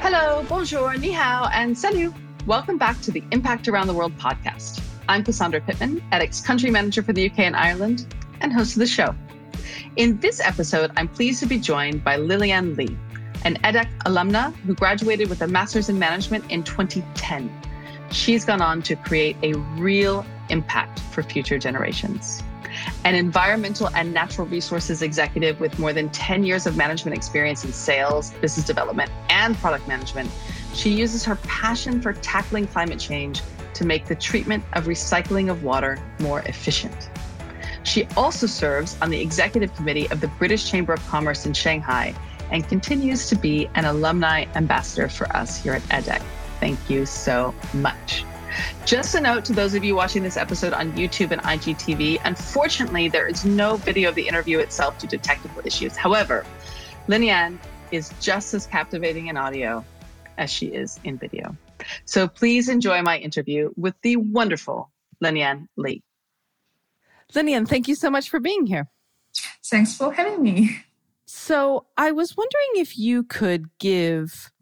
Hello, bonjour, ni hao, and salut. Welcome back to the Impact Around the World podcast. I'm Cassandra Pittman, EDHEC Country Manager for the UK and Ireland, and host of the show. In this episode, I'm pleased to be joined by Lilian Lee, an EDHEC alumna who graduated with a master's in management in 2010. She's gone on to create a real impact for future generations. An environmental and natural resources executive with more than 10 years of management experience in sales, business development, and product management, she uses her passion for tackling climate change to make the treatment of recycling of water more efficient. She also serves on the executive committee of the British Chamber of Commerce in Shanghai and continues to be an alumni ambassador for us here at EDHEC. Thank you so much. Just a note to those of you watching this episode on YouTube and IGTV. Unfortunately, there is no video of the interview itself due to technical issues. However, Linian is just as captivating in audio as she is in video. So please enjoy my interview with the wonderful Linian Lee. Linian, thank you so much for being here. Thanks for having me. So I was wondering if you could give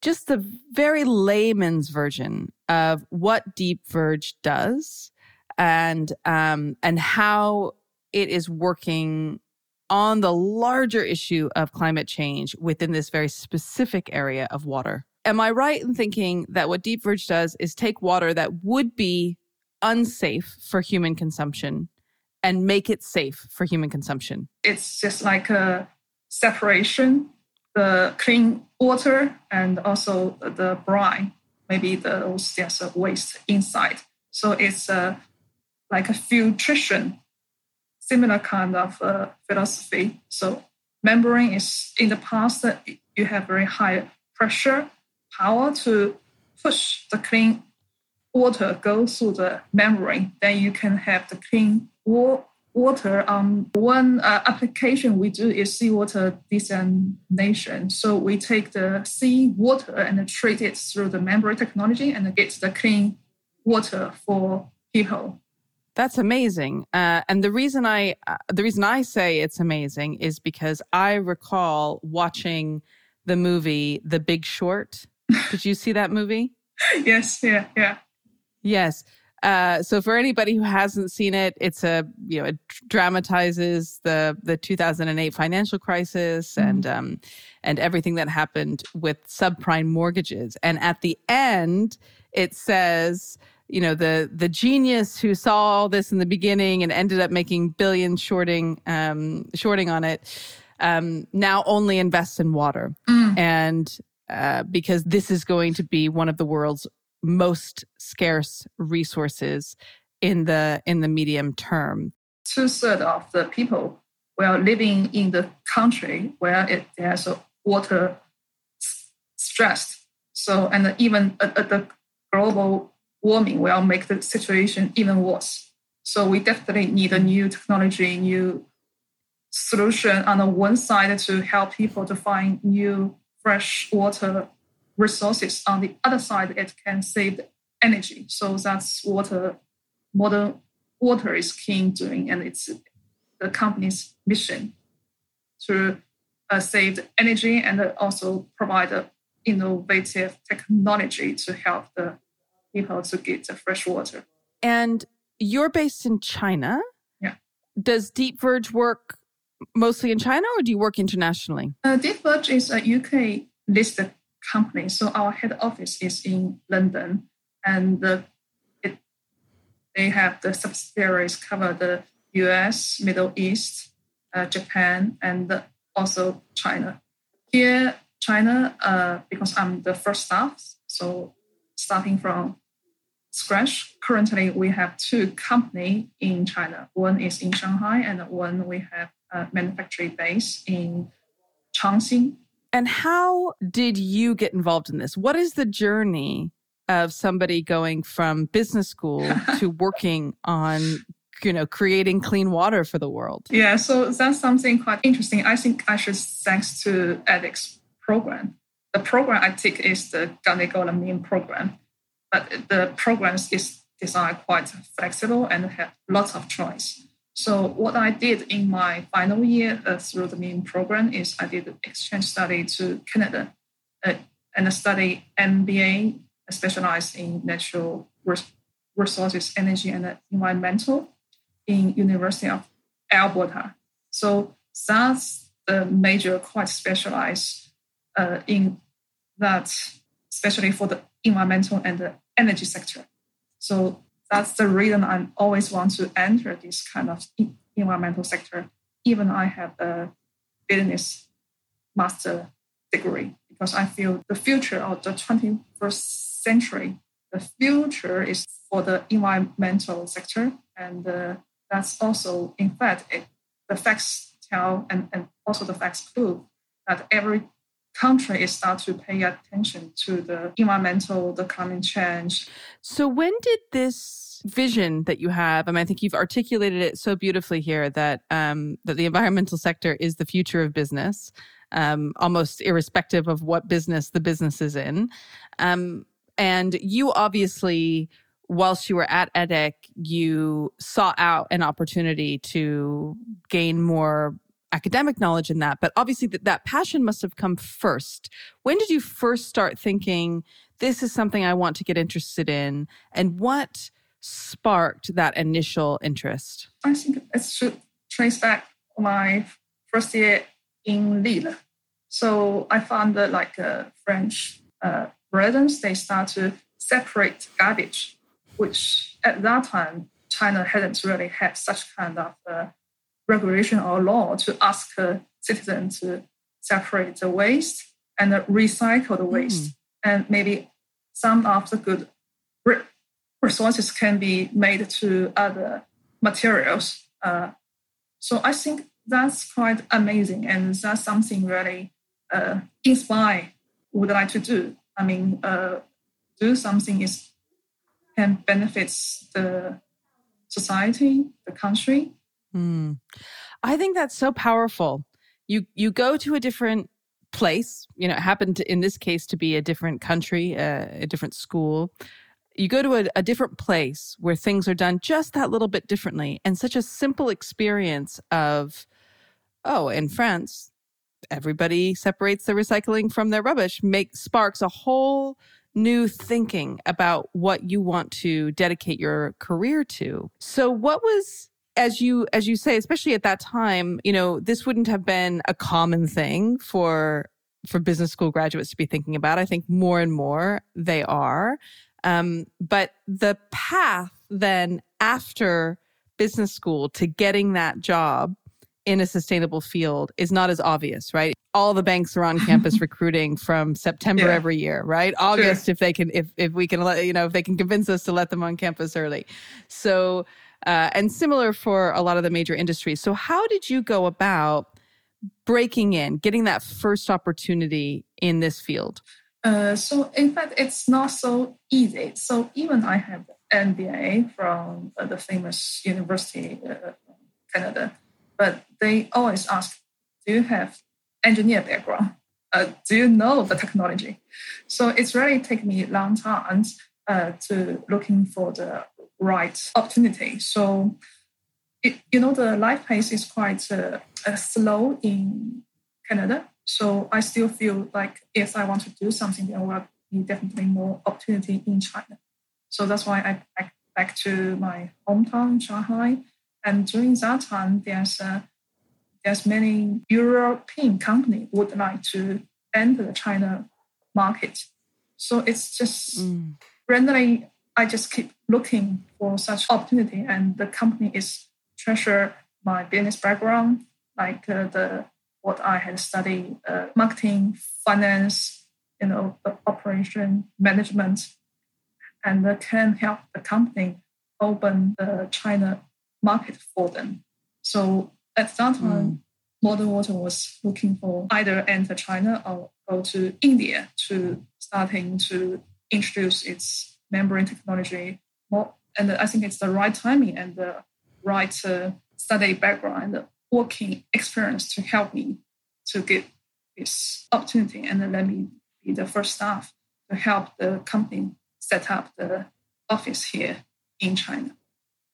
just the very layman's version of what Deep Verge does and um, and how it is working on the larger issue of climate change within this very specific area of water. Am I right in thinking that what Deep Verge does is take water that would be unsafe for human consumption and make it safe for human consumption? It's just like a separation, the clean water and also the brine, maybe those there's a waste inside. So it's a like a filtration, similar kind of uh, philosophy. So membrane is in the past you have very high pressure power to push the clean water go through the membrane. Then you can have the clean water um, one uh, application we do is seawater desalination. So we take the sea water and treat it through the membrane technology and get the clean water for people. That's amazing. Uh, and the reason I uh, the reason I say it's amazing is because I recall watching the movie The Big Short. Did you see that movie? yes. Yeah. Yeah. Yes. Uh, so for anybody who hasn't seen it, it's a you know it dramatizes the the 2008 financial crisis mm-hmm. and um, and everything that happened with subprime mortgages. And at the end, it says you know the the genius who saw all this in the beginning and ended up making billions shorting um, shorting on it um, now only invests in water mm. and uh, because this is going to be one of the world's most scarce resources in the in the medium term. Two thirds of the people were living in the country where it has a water stress. So and even the global warming will make the situation even worse. So we definitely need a new technology, new solution on the one side to help people to find new fresh water resources. On the other side, it can save energy. So that's what modern water is keen doing, and it's the company's mission to uh, save energy and also provide innovative technology to help the people to get the fresh water. And you're based in China. Yeah. Does Deep Verge work mostly in China, or do you work internationally? Uh, Deep Verge is a UK listed company. So our head office is in London, and it, they have the subsidiaries cover the U.S., Middle East, uh, Japan, and also China. Here, China, uh, because I'm the first staff, so starting from scratch. Currently, we have two company in China. One is in Shanghai, and one we have a manufacturing base in Changxing, and how did you get involved in this? What is the journey of somebody going from business school to working on you know creating clean water for the world? Yeah so that's something quite interesting. I think i should thanks to EDHEC program the program i take is the Mean program. But the program is designed quite flexible and have lots of choice So what I did in my final year uh, through the MEAN program is I did an exchange study to Canada uh, and a study MBA specialized in natural resources, energy, and environmental in University of Alberta. So that's the major quite specialized uh, in that, especially for the environmental and the energy sector. So that's the reason I always want to enter this kind of environmental sector, even I have a business master degree, because I feel the future of the 21st century, the future is for the environmental sector. And uh, that's also, in fact, it, the facts tell and, and also the facts prove that every country is start to pay attention to the environmental, the climate change. So when did this vision that you have, I mean, I think you've articulated it so beautifully here that um, that the environmental sector is the future of business, um, almost irrespective of what business the business is in. Um, and you obviously whilst you were at EDHEC, you sought out an opportunity to gain more academic knowledge in that but obviously that, that passion must have come first. When did you first start thinking this is something i want to get interested in and what sparked that initial interest? I think it should trace back my first year in lille. So i found that like uh, french uh, residents they start to separate garbage which at that time china hadn't really had such kind of uh, regulation or law to ask a citizen to separate the waste and recycle the waste. Mm. And maybe some of the good resources can be made to other materials. Uh, so I think that's quite amazing, and that's something really uh, inspire would like to do. I mean, uh, do something is can benefits the society, the country, Mm. I think that's so powerful. You you go to a different place. You know, it happened to, in this case to be a different country, uh, a different school. You go to a, a different place where things are done just that little bit differently, and such a simple experience of, oh, in France, everybody separates their recycling from their rubbish. Make sparks a whole new thinking about what you want to dedicate your career to. So, what was as you as you say especially at that time you know this wouldn't have been a common thing for for business school graduates to be thinking about i think more and more they are um, but the path then after business school to getting that job in a sustainable field is not as obvious, right? All the banks are on campus recruiting from September yeah. every year, right? August, sure. if they can, if if we can, let you know, if they can convince us to let them on campus early. So uh, and similar for a lot of the major industries. So, how did you go about breaking in, getting that first opportunity in this field? Uh, so, in fact, it's not so easy. So, even I have MBA from uh, the famous university, uh, Canada, but they always ask, "Do you have engineer background? Uh, do you know the technology?" So, it's really taken me a long time uh, to looking for the right opportunity. So, it, you know, the life pace is quite uh, uh, slow in Canada. So I still feel like if I want to do something, there will be definitely more opportunity in China. So that's why I back, back to my hometown, Shanghai. And during that time, there's uh, there's many European company would like to enter the China market. So it's just mm. randomly I just keep looking for such opportunity, and the company is treasure my business background, like uh, the what I had studied, uh, marketing, finance, you know, the operation management, and uh, can help the company open the China market for them. So at that time, mm. Modern Water was looking for either enter China or go to India to starting to introduce its membrane technology more, and I think it's the right timing and the right uh, study background working experience to help me to get this opportunity and then let me be the first staff to help the company set up the office here in China.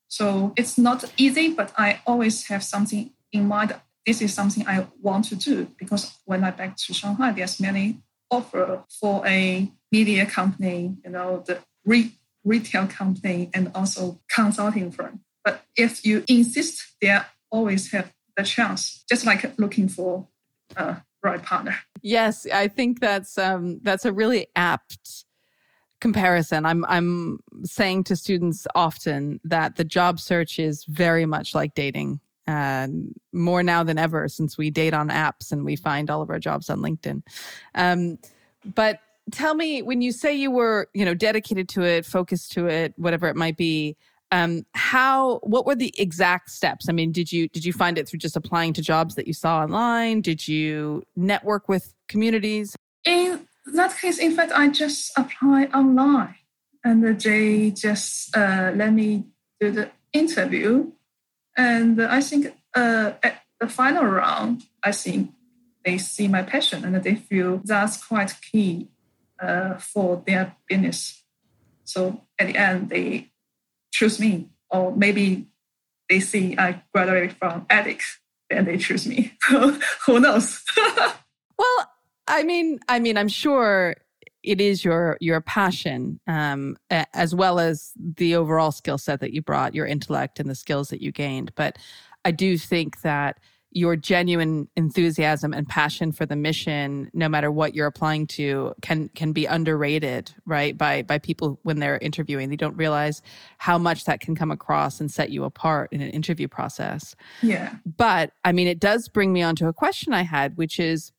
So it's not easy, but I always have something in mind. This is something I want to do because when I back to Shanghai, there's many offer for a media company, you know, the re- retail company and also consulting firm. But if you insist, they always have the chance, just like looking for a right partner. Yes, I think that's um, that's a really apt comparison. I'm I'm saying to students often that the job search is very much like dating. And more now than ever since we date on apps and we find all of our jobs on LinkedIn. Um, but tell me when you say you were, you know, dedicated to it, focused to it, whatever it might be, um, how what were the exact steps? I mean did you did you find it through just applying to jobs that you saw online? Did you network with communities? In that case, in fact, I just apply online. And they just uh, let me do the interview. And I think uh, at the final round, I think they see my passion and they feel that's quite key uh, for their business. So at the end, they choose me, or maybe they see I graduated from EDHEC, then they choose me. Who knows? well, I mean, I mean, I'm sure it is your your passion, um, as well as the overall skill set that you brought, your intellect and the skills that you gained. But I do think that your genuine enthusiasm and passion for the mission no matter what you're applying to can can be underrated right by by people when they're interviewing. They don't realize how much that can come across and set you apart in an interview process. Yeah. But i mean it does bring me on to a question i had which is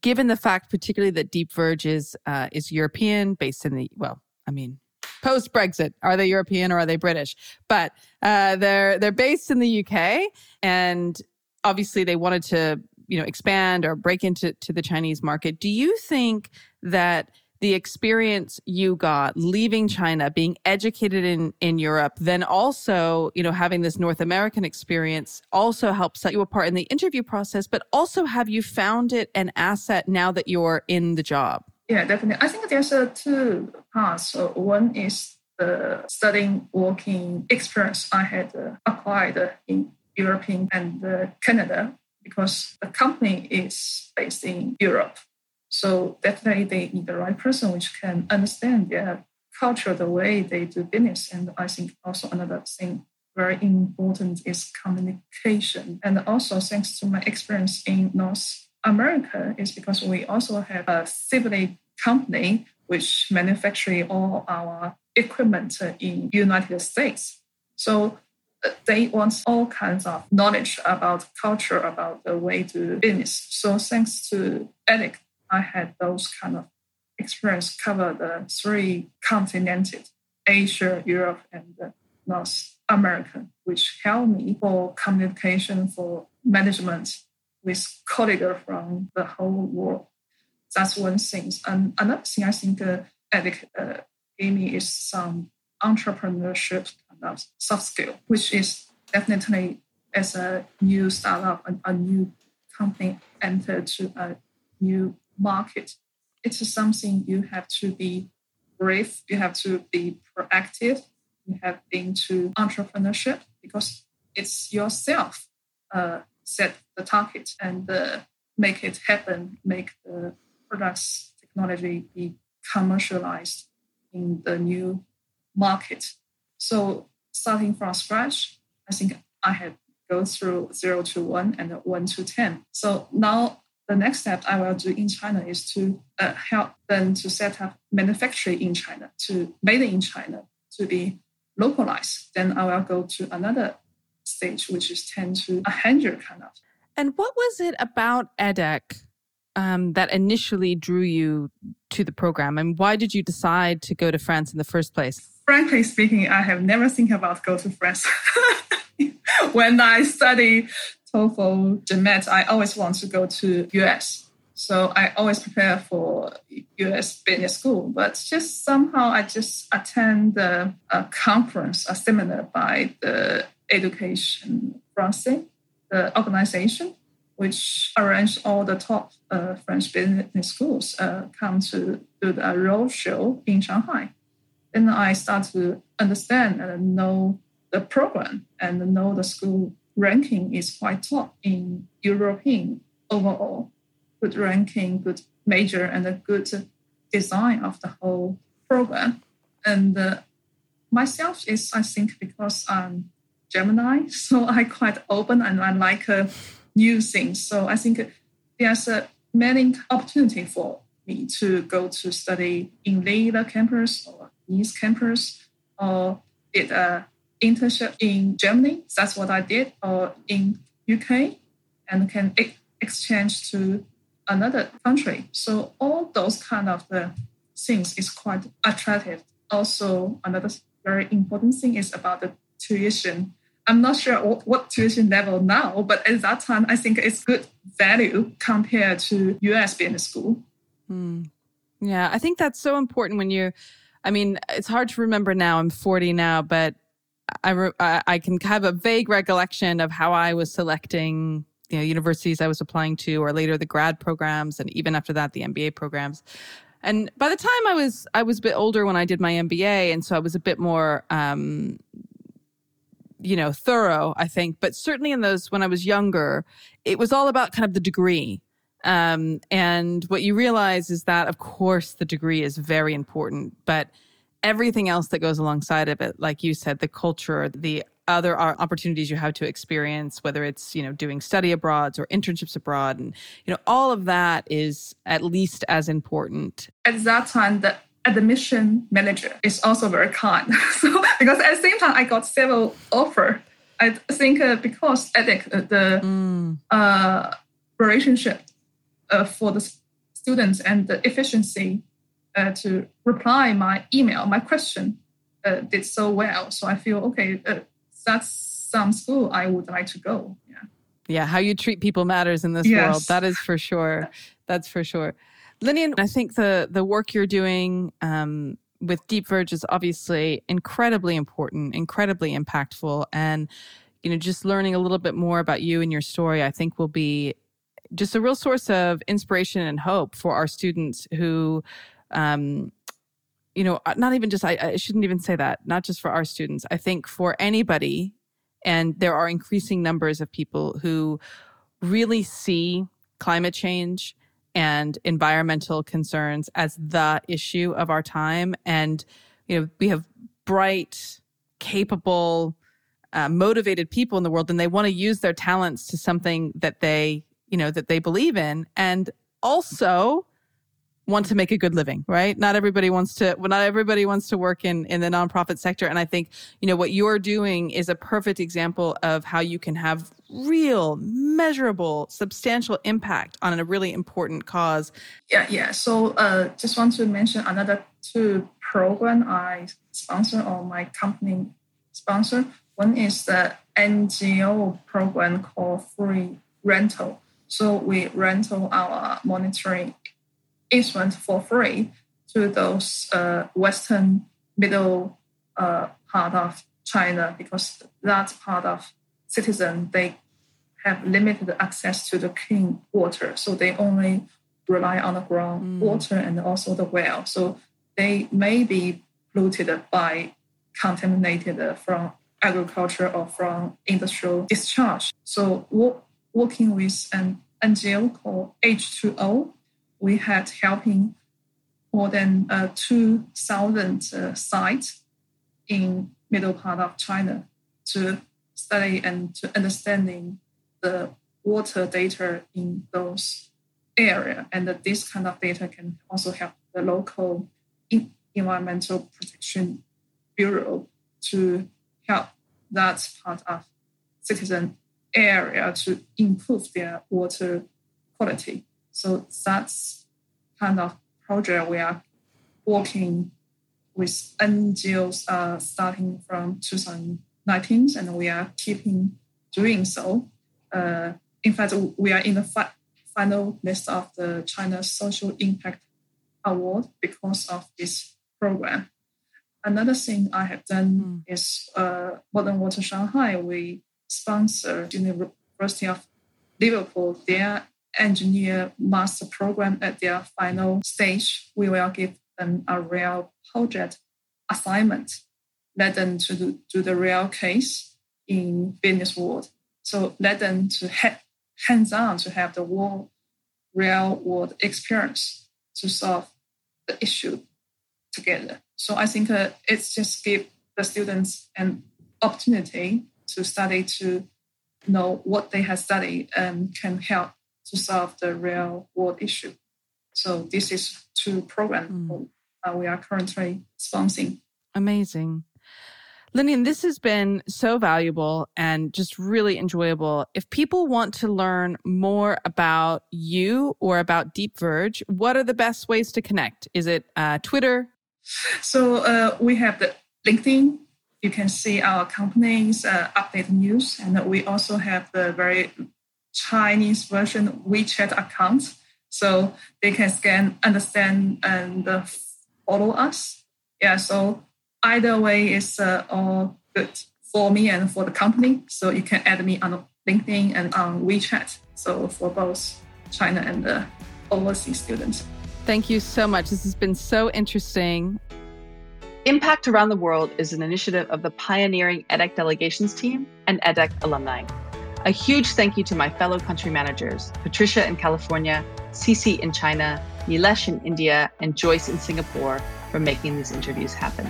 given the fact, particularly that Deep Verge is uh, is European, based in the well, I mean, post Brexit, are they European or are they British? But uh, they're they're based in the UK, and obviously they wanted to you know expand or break into to the Chinese market. Do you think that the experience you got leaving China, being educated in, in Europe, then also, you know, having this North American experience also helped set you apart in the interview process, but also have you found it an asset now that you're in the job? Yeah, definitely. I think there's a two parts. So one is the studying working experience I had uh, acquired in European and uh, Canada because the company is based in Europe. So definitely they need the right person which can understand their culture, the way they do business. And I think also another thing very important is communication. And also thanks to my experience in North America is because we also have a civil company which manufacture all our equipment in United States. So uh, they want all kinds of knowledge about culture, about the way to business. So thanks to EDHEC, I had those kind of experience cover the three continents, Asia, Europe, and North America, which helped me for communication, for management with colleagues from the whole world. That's one thing. And another thing I think uh, EDHEC uh, gave me is some entrepreneurship of soft skill, which is definitely as a new startup, a, a new company enter to a new market. It's something you have to be brave, you have to be proactive, you have been to entrepreneurship because it's yourself uh, set the target and uh, make it happen, make the products technology be commercialized in the new market. So starting from scratch, I think I had go through zero to one and one to ten. So now the next step I will do in China is to uh, help them to set up manufacturing in China, to made in China, to be localized. Then I will go to another stage, which is 10 to 100 kind of. And what was it about EDHEC um, that initially drew you to the program? And why did you decide to go to France in the first place? Frankly speaking, I have never think about go to France. when I study TOEFL, GMAT, I always want to go to US. So I always prepare for US business school, but just somehow I just attend a, a conference, a seminar by the Education France, the organization, which arrange all the top uh, French business schools uh, come to do the roadshow in Shanghai. Then I start to understand and know the program and know the school ranking is quite top in European overall. Good ranking, good major, and a good design of the whole program. And uh, myself is, I think, because I'm Gemini, so I quite open and I like uh, new things. So I think there's a many opportunity for me to go to study in Lille campus or East campus or did a internship in Germany. That's what I did, or in UK, and can ex- exchange to another country. So all those kind of the things is quite attractive. Also, another very important thing is about the tuition. I'm not sure what, tuition level now, but at that time, I think it's good value compared to US business school. Mm. Yeah, I think that's so important when you. I mean, it's hard to remember now. I'm 40 now, but I, re- I can have a vague recollection of how I was selecting you know universities I was applying to, or later the grad programs, and even after that the MBA programs. And by the time I was I was a bit older when I did my MBA, and so I was a bit more um, you know thorough, I think. But certainly in those when I was younger, it was all about kind of the degree. Um, and what you realize is that, of course, the degree is very important, but everything else that goes alongside of it, like you said, the culture, the other opportunities you have to experience, whether it's, you know, doing study abroads or internships abroad. And, you know, all of that is at least as important. At that time, the admission manager is also very kind. so, because at the same time, I got several offer. I think uh, because I think uh, the mm. uh, relationship uh, for the students and the efficiency uh, to reply my email, my question uh, did so well. So I feel okay. Uh, that's some school I would like to go. Yeah. Yeah, how you treat people matters in this yes. world. That is for sure. That's for sure. Linian, I think the the work you're doing um, with DeepVerge is obviously incredibly important, incredibly impactful, and you know, just learning a little bit more about you and your story, I think will be just a real source of inspiration and hope for our students who um, you know, uh, not even just, I, I shouldn't even say that, not just for our students. I think for anybody, and there are increasing numbers of people who really see climate change and environmental concerns as the issue of our time. And, you know, we have bright, capable, uh, motivated people in the world, and they want to use their talents to something that they, you know, that they believe in. And also, want to make a good living, right? Not everybody wants to, well, not everybody wants to work in, in the nonprofit sector. And I think, you know, what you're doing is a perfect example of how you can have real, measurable, substantial impact on a really important cause. Yeah, yeah. So uh, just want to mention another two program I sponsor or my company sponsor. One is the NGO program called Free Rental. So we rental our monitoring instrument for free to those uh, western middle uh, part of China because that part of citizen they have limited access to the clean water, so they only rely on the groundwater mm. and also the well. So they may be polluted by contaminated from agriculture or from industrial discharge. So working with an NGO called H2O, we had helping more than uh, 2,000 uh, sites in middle part of China to study and to understanding the water data in those area. And this kind of data can also help the local environmental protection bureau to help that part of citizen area to improve their water quality. So that's kind of project we are working with NGOs uh, starting from 2019, and we are keeping doing so. Uh, in fact, we are in the fi- final list of the China Social Impact Award because of this program. Another thing I have done mm. is uh, Modern Water Shanghai. We sponsor University of Liverpool their engineer master program at their final stage, we will give them a real project assignment let them to do, the real case in business world. So let them to ha- hands-on to have the world, real world experience to solve the issue together. So I think uh, it's just give the students an opportunity to study to know what they have studied and can help to solve the real world issue. So this is two programs mm. uh, we are currently sponsoring. Amazing. Linian, this has been so valuable and just really enjoyable. If people want to learn more about you or about Deep Verge, what are the best ways to connect? Is it uh, Twitter? So uh, we have the LinkedIn. You can see our company's uh, update news, and we also have the very Chinese version WeChat account, so they can scan, understand, and uh, follow us. Yeah, so either way is uh, all good for me and for the company. So you can add me on LinkedIn and on WeChat. So for both China and the overseas students. Thank you so much. This has been so interesting. Impact Around the World is an initiative of the pioneering EDHEC delegations team and EDHEC alumni. A huge thank you to my fellow country managers, Patricia in California, Cici in China, Nilesh in India, and Joyce in Singapore for making these interviews happen.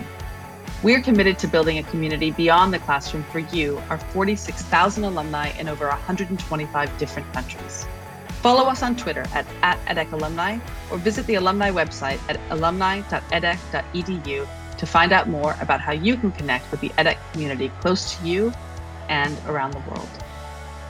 We're committed to building a community beyond the classroom for you, our 46,000 alumni in over 125 different countries. Follow us on Twitter at, at EDHEC Alumni or visit the alumni website at alumni.edhec.edu to find out more about how you can connect with the EDHEC community close to you and around the world.